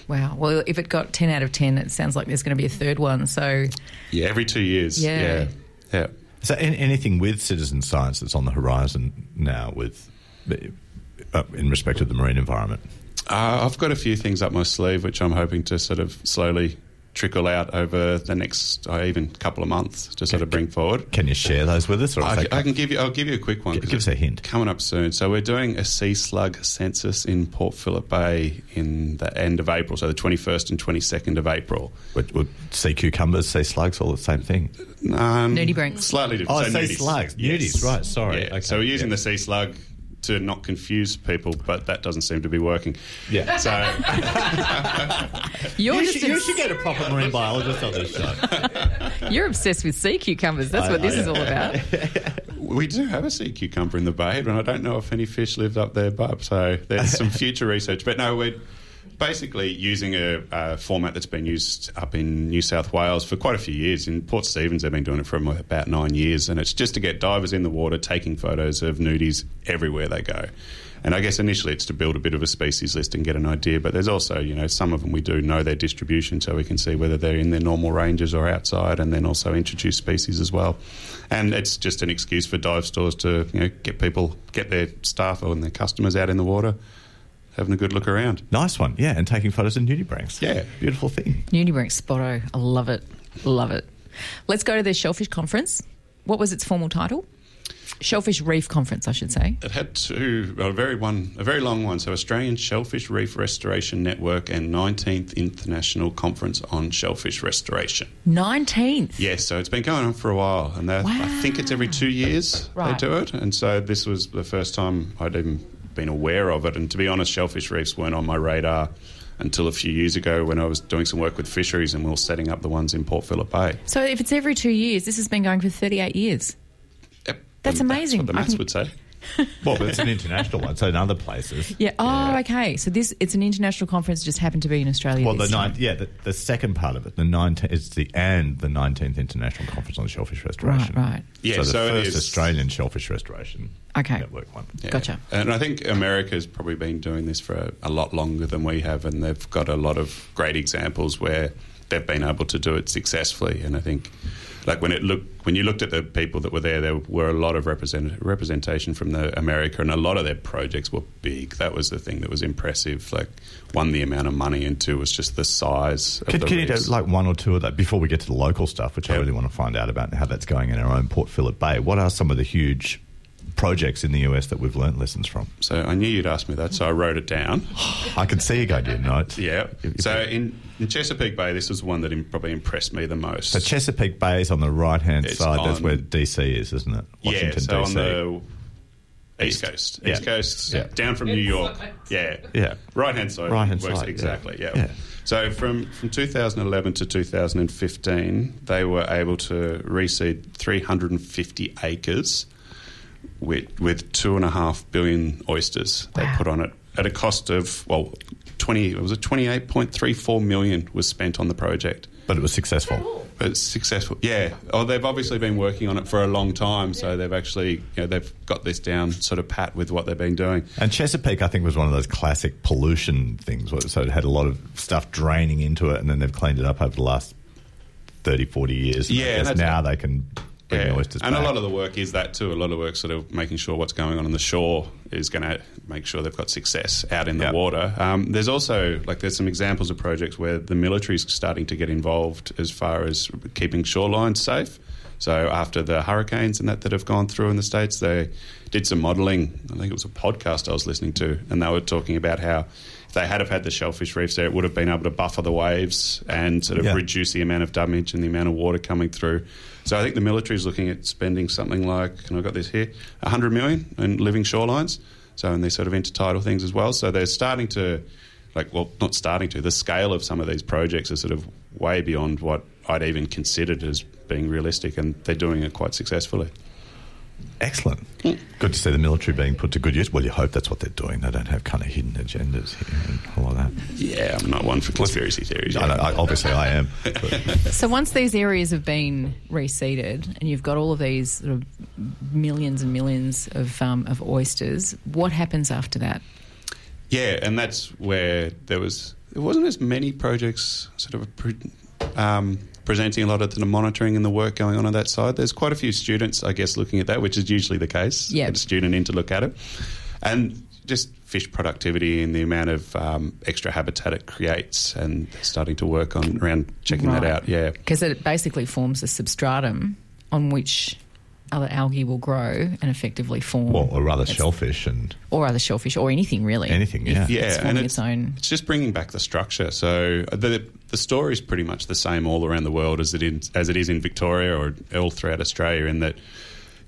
Wow. Well, if it got 10 out of 10, it sounds like there's going to be a third one. So, Yeah, every two years. Yeah. Yeah. Yeah. So, an- anything with citizen science that's on the horizon now, with uh, in respect of the marine environment? Uh, I've got a few things up my sleeve which I'm hoping to sort of slowly trickle out over the next uh, even couple of months to sort of bring forward. Can you share those with us? Or I, I can give you. I'll give you a quick one. Give- 'cause give us a hint. Coming up soon. So we're doing a sea slug census in Port Phillip Bay in the end of April. So the 21st and 22nd of April. Would, would sea cucumbers, sea slugs, all the same thing? Um, Nudibranchs. Slightly different. Oh, so sea nudies. slugs. Nudies, right, sorry. Yeah. Okay, So we're using yeah. the sea slug to not confuse people, but that doesn't seem to be working. Yeah. So you're, You just should, you obs- should get a proper marine biologist on this show. you're obsessed with sea cucumbers. That's I- what this I- is all about. We do have a sea cucumber in the bay, and I don't know if any fish live up there, but so there's some future research. But no, we're basically using a, a format that's been used up in New South Wales for quite a few years. In Port Stephens, they've been doing it for about nine years, and it's just to get divers in the water taking photos of nudies everywhere they go. And I guess initially it's to build a bit of a species list and get an idea, but there's also, you know, some of them we do know their distribution, so we can see whether they're in their normal ranges or outside, and then also introduce species as well. And it's just an excuse for dive stores to, you know, get people, get their staff and their customers out in the water, having a good look around. Nice one, yeah, and taking photos of nudibranchs. Yeah. Beautiful thing. Nudibranch Spotto. I love it. Love it. Let's go to the Shellfish Conference. What was its formal title? Shellfish Reef Conference, I should say. It had two, well, a very one, a very long one. So Australian Shellfish Reef Restoration Network and 19th International Conference on Shellfish Restoration. 19th. Yes, so it's been going on for a while, and they're- I think it's every two years Right. they do it. And so this was the first time I'd even been aware of it. And to be honest, shellfish reefs weren't on my radar until a few years ago when I was doing some work with fisheries and we were setting up the ones in Port Phillip Bay. So if it's every two years, this has been going for 38 years. Yep. That's And amazing. That's what the maths can- would say. Well, but it's an international one, so in other places. Yeah. Oh, okay. So this it's an international conference, just happened to be in Australia. Well, the ninth, yeah, the, the second part of it, the nineteenth, is the and the nineteenth international conference on shellfish restoration. Right, right. Yeah, so the so it first is- Australian shellfish restoration Okay. network one. Yeah. Gotcha. And I think America's probably been doing this for a, a lot longer than we have, and they've got a lot of great examples where they've been able to do it successfully. And I think, like when it look when you looked at the people that were there, there were a lot of represent, representation from the America, and a lot of their projects were big. That was the thing that was impressive. Like one, the amount of money, and two was just the size. Of Can, the can you do like one or two of that before we get to the local stuff, which I really want to find out about and how that's going in our own Port Phillip Bay? What are some of the huge projects in the US that we've learnt lessons from? So I knew you'd ask me that, so I wrote it down. I can see you go to your notes. Yeah. If- if So in, in Chesapeake Bay, this was one that im- probably impressed me the most. So Chesapeake Bay is on the right hand It's side. That's where DC is, isn't it? Washington, yeah, so on DC. the East Coast, Yeah. East Coast, Yeah. down from New York. Yeah, Yeah. right hand side. Right-hand works side, yeah. exactly. Yeah. Yeah. So from from 2011 to 2015, they were able to reseed 350 acres with with two and a half billion oysters. They put on it at a cost of well, 20. It was a 28.34 million was spent on the project. But it was successful. But it's successful, yeah. Oh, they've obviously been working on it for a long time, so they've actually, you know, they've got this down sort of pat with what they've been doing. And Chesapeake, I think, was one of those classic pollution things. So it had a lot of stuff draining into it, and then they've cleaned it up over the last 30, 40 years. And I Yeah, guess that's- now they can bring Yeah. oysters and back. a lot of the work is that too. A lot of work sort of making sure what's going on on the shore is going to make sure they've got success out in the Yep. water. Um, there's also like there's some examples of projects where the military's starting to get involved as far as keeping shorelines safe. So after the hurricanes and that that have gone through in the states, they did some modelling. I think it was a podcast I was listening to, and they were talking about how if they had have had the shellfish reefs there, it would have been able to buffer the waves and sort of Yeah. reduce the amount of damage and the amount of water coming through. So I think the military is looking at spending something like, and I've got this here, 100 million in living shorelines. So, and these sort of intertidal things as well. So they're starting to, like, well, not starting to, the scale of some of these projects is sort of way beyond what I'd even considered as being realistic, and they're doing it quite successfully. Excellent. Good to see the military being put to good use. Well, you hope that's what they're doing. They don't have kind of hidden agendas here and all of that. Yeah, I'm not one for conspiracy theories. I know, I, obviously, I am. So once these areas have been reseeded and you've got all of these sort of millions and millions of um, of oysters, what happens after that? Yeah, and that's where there was there wasn't as many projects sort of um, presenting a lot of the monitoring and the work going on on that side. There's quite a few students, I guess, looking at that, which is usually the case. Yeah, Get a student in to look at it, and just fish productivity and the amount of um, extra habitat it creates, and starting to work on around checking that out. Yeah. Because it basically forms a substratum on which other algae will grow and effectively form, Well, or rather, It's- shellfish and or other shellfish, or anything really. Anything, If yeah. it's and it's, its own. it's just bringing back the structure. So uh, the the story is pretty much the same all around the world as it is, as it is in Victoria or all throughout Australia. In that,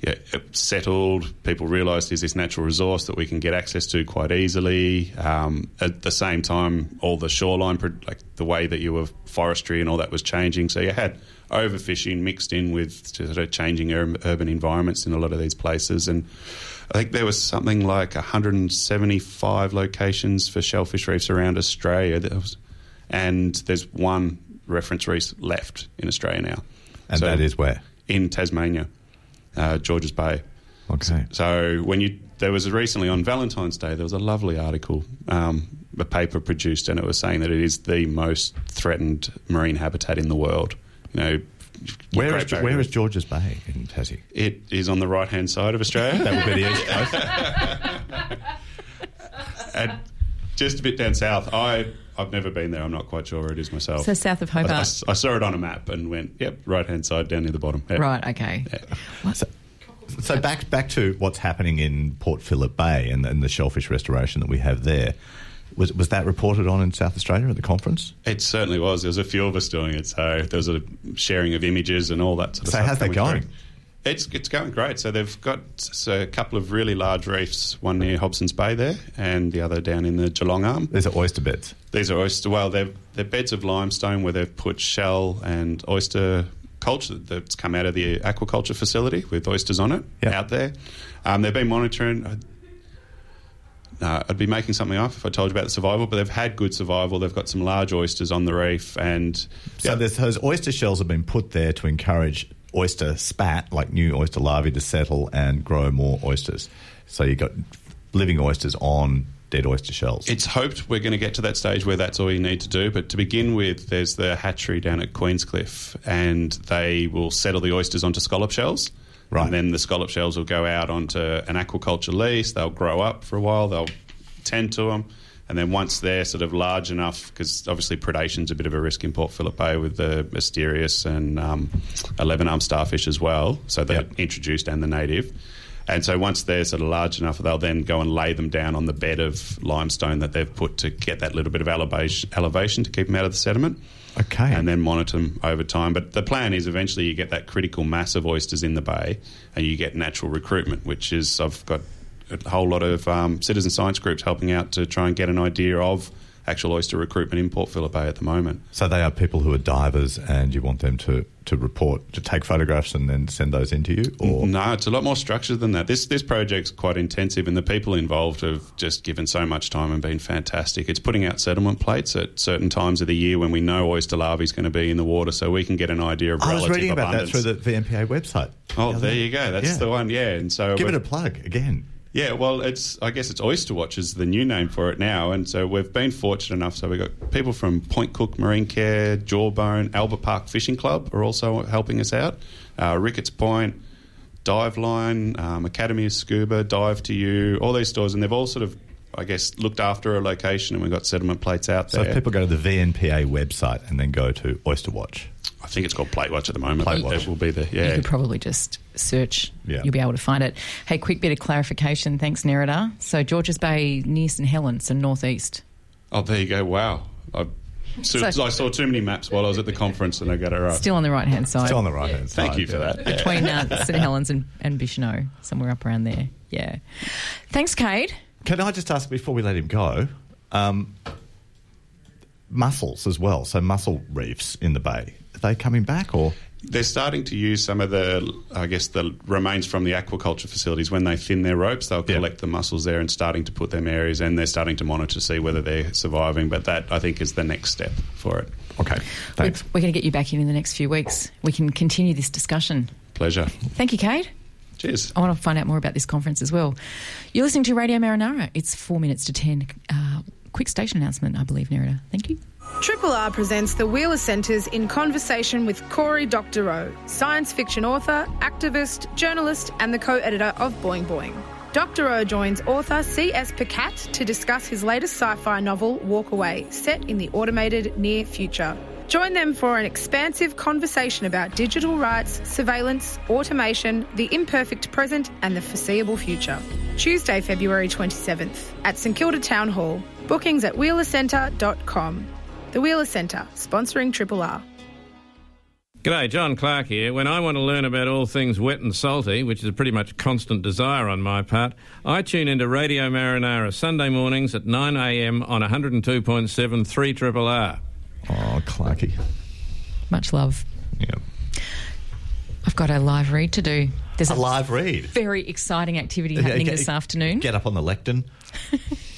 yeah, it settled. People realised there's this natural resource that we can get access to quite easily. Um, at the same time, all the shoreline, like the way that you were forestry and all that was changing. So you had overfishing mixed in with sort of changing urban environments in a lot of these places and. I think there was something like 175 locations for shellfish reefs around Australia, that was, and there's one reference reef left in Australia now. And that is where? In Tasmania, uh, Georges Bay. Okay. So when you there was recently on Valentine's Day there was a lovely article, um, a paper produced, and it was saying that it is the most threatened marine habitat in the world. You know, Where Great is, Barrier where Reef. is George's Bay in Tassie? It is on the right hand side of Australia. That would be the east coast. and just a bit down south. I I've never been there. I'm not quite sure where it is myself. So south of I- I, Hobart. s- I saw it on a map and went, yep, right hand side down near the bottom. Yep. Right. Okay. So, so back back to what's happening in Port Phillip Bay and, and the shellfish restoration that we have there. Was was that reported on in South Australia at the conference? It certainly was. There was a few of us doing it, so there was a sharing of images and all that sort of So stuff. So how's that going? through. It's it's going great. So they've got so a couple of really large reefs, one near Hobson's Bay there, and the other down in the Geelong Arm. These are oyster beds. These are oyster. Well, they're they're beds of limestone where they've put shell and oyster culture that's come out of the aquaculture facility with oysters on it Yeah. out there. Um, they've been monitoring. Uh, I'd be making something up if I told you about the survival, but they've had good survival. They've got some large oysters on the reef, and So there's, those oyster shells have been put there to encourage oyster spat, like new oyster larvae, to settle and grow more oysters. So you've got living oysters on dead oyster shells. It's hoped we're going to get to that stage where that's all you need to do. But to begin with, there's the hatchery down at Queenscliff, and they will settle the oysters onto scallop shells. Right. And then the scallop shells will go out onto an aquaculture lease. They'll grow up for a while. They'll tend to them. And then once they're sort of large enough, because obviously predation's a bit of a risk in Port Phillip Bay with the Asterias and um, 11 arm starfish as well. So they're Yep. introduced and the native. And so once they're sort of large enough, they'll then go and lay them down on the bed of limestone that they've put to get that little bit of elevation, elevation to keep them out of the sediment. Okay. And then monitor them over time. But the plan is eventually you get that critical mass of oysters in the bay and you get natural recruitment, which is I've got a whole lot of um, citizen science groups helping out to try and get an idea of actual oyster recruitment in Port Phillip Bay at the moment. So they are people who are divers, and you want them to, to report, to take photographs, and then send those into you, or No, it's a lot more structured than that. This this project's quite intensive, and the people involved have just given so much time and been fantastic. It's putting out settlement plates at certain times of the year when we know oyster larvae is going to be in the water, so we can get an idea of I was relative reading about abundance. that through the VNPA website. Oh, there you go. That's Yeah. the one. Yeah, and so Give it a plug again. Yeah, well, it's I guess it's Oyster Watch is the new name for it now, and so we've been fortunate enough. So we've got people from Point Cook Marine Care, Jawbone, Albert Park Fishing Club are also helping us out. Uh, Ricketts Point, Dive Line, um, Academy of Scuba, Dive to You, all these stores, and they've all sort of, I guess, looked after a location, and we've got settlement plates out So there. if people go to the VNPA website and then go to Oyster Watch, think it's called Plate Watch at the moment. Plate Watch. It will be there. Yeah. You yeah. could probably just search. Yeah. You'll be able to find it. Hey, quick bit of clarification. Thanks, Nerida. So Georges Bay near St Helens and northeast. Oh, there you go. Wow. I, so, So- I saw too many maps while I was at the conference, and I got it right. Still on the right hand side. still on the right hand side. Thank you for yeah. that. between uh, St Helens and, and Bicheno, somewhere up around there. Yeah. Thanks, Cade. Can I just ask before we let him go? Um, mussels as well. So mussel reefs in the bay. Are they coming back or? they're starting to use some of the, I guess, the remains from the aquaculture facilities. When they thin their ropes, they'll collect the mussels there and starting to put them areas, and they're starting to monitor to see whether they're surviving. But that, I think, is the next step for it. Okay, thanks. We're going to get you back in in the next few weeks. We can continue this discussion. Pleasure. Thank you, Cade. Cheers. I want to find out more about this conference as well. You're listening to Radio Marinara. It's four minutes to ten. Uh, quick station announcement, I believe, Nerida. Thank you. Triple R presents the Wheeler Centres in conversation with Cory Doctorow, science fiction author, activist, journalist, and the co editor of Boing Boing. Doctorow joins author C.S. Pacat to discuss his latest sci fi novel, Walkaway, set in the automated near future. Join them for an expansive conversation about digital rights, surveillance, automation, the imperfect present, and the foreseeable future. Tuesday, February 27th at St Kilda Town Hall. Bookings at wheelercentre.com. The Wheeler Centre, sponsoring Triple R. G'day, John Clarke here. When I want to learn about all things wet and salty, which is a pretty much constant desire on my part, I tune into Radio Marinara Sunday mornings at 9am on 102.7 3 Triple R. Oh, Clarky. Much love. Yeah. I've got a live read to do. There's A live read? Very exciting activity Yeah, happening get- this afternoon. Get up on the lectern.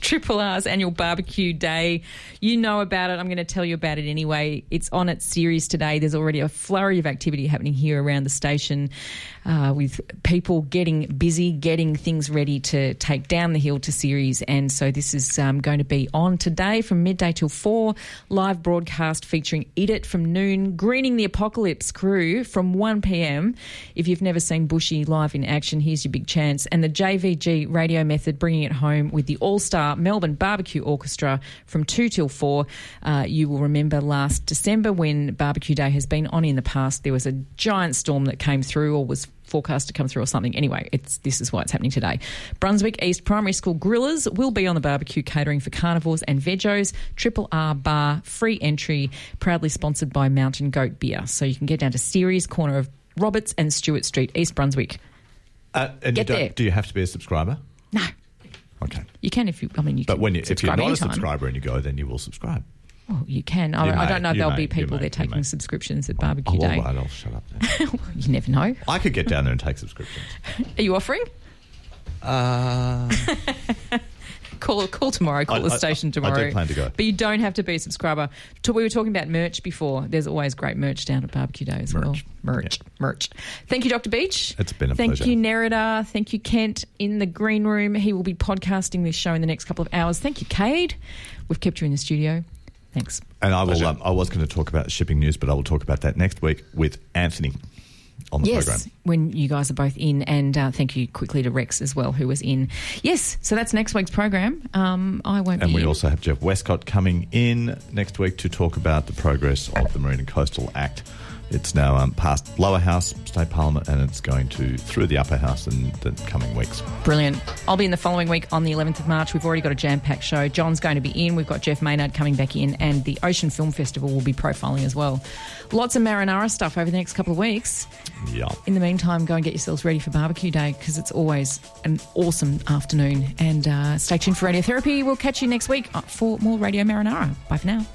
Triple R's annual barbecue day. You know about it. I'm going to tell you about it anyway. It's on its Ceres today. There's already a flurry of activity happening here around the station uh, with people getting busy, getting things ready to take down the hill to Ceres. And so this is um, going to be on today from midday till four. Live broadcast featuring Eat It from noon, Greening the Apocalypse crew from 1 p.m. If you've never seen Bushy live in action, here's your big chance. And the JVG radio method bringing it home with the All Star Melbourne Barbecue Orchestra from 2 till 4. Uh, you will remember last December when Barbecue Day has been on in the past, there was a giant storm that came through or was forecast to come through or something. Anyway, it's this is why it's happening today. Brunswick East Primary School Grillers will be on the barbecue catering for carnivores and vegos. Triple R Bar, free entry, proudly sponsored by Mountain Goat Beer. So you can get down to Ceres, corner of Roberts and Stewart Street, East Brunswick. Uh, and Get you there. Do you have to be a subscriber? No. Okay. You can if you. I mean, you But when you, if you're not anytime. a subscriber and you go, then you will subscribe. Well, you can. I, You I may, don't know. if There'll may, be people there taking may. subscriptions at Oh, barbecue all day. right, I'll shut up then. You never know. I could get down there and take subscriptions. Are you offering? Uh, Call call tomorrow. Call I- the I- station I do tomorrow. plan to go. But you don't have to be a subscriber. We were talking about merch before. There's always great merch down at Barbecue Day as well. Merch, merch. Thank you, Dr. Beach. It's been a Thank pleasure. Thank you, Nerida. Thank you, Kent, in the green room. He will be podcasting this show in the next couple of hours. Thank you, Cade. We've kept you in the studio. Thanks. And I will. Um, I was going to talk about shipping news, but I will talk about that next week with Anthony on the yes, program. when you guys are both in, and uh, thank you quickly to Rex as well, who was in. Yes, so that's next week's program. Um, I won't And be we in. also have Jeff Westcott coming in next week to talk about the progress of the Marine and Coastal Act. It's now um, past lower house, state parliament, and it's going to through the upper house in the coming weeks. Brilliant. I'll be in the following week on the 11th of March. We've already got a jam packed show. John's going to be in. We've got Jeff Maynard coming back in, and the Ocean Film Festival will be profiling as well. Lots of marinara stuff over the next couple of weeks. Yeah. In the meantime, go and get yourselves ready for barbecue day because it's always an awesome afternoon. And uh, stay tuned for Radiotherapy. We'll catch you next week uh, for more Radio Marinara. Bye for now.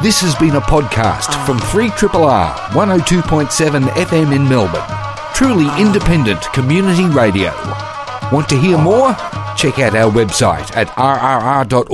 This has been a podcast from 3RR 102.7 FM in Melbourne. Truly independent community radio. Want to hear more? Check out our website at rrr.org.au.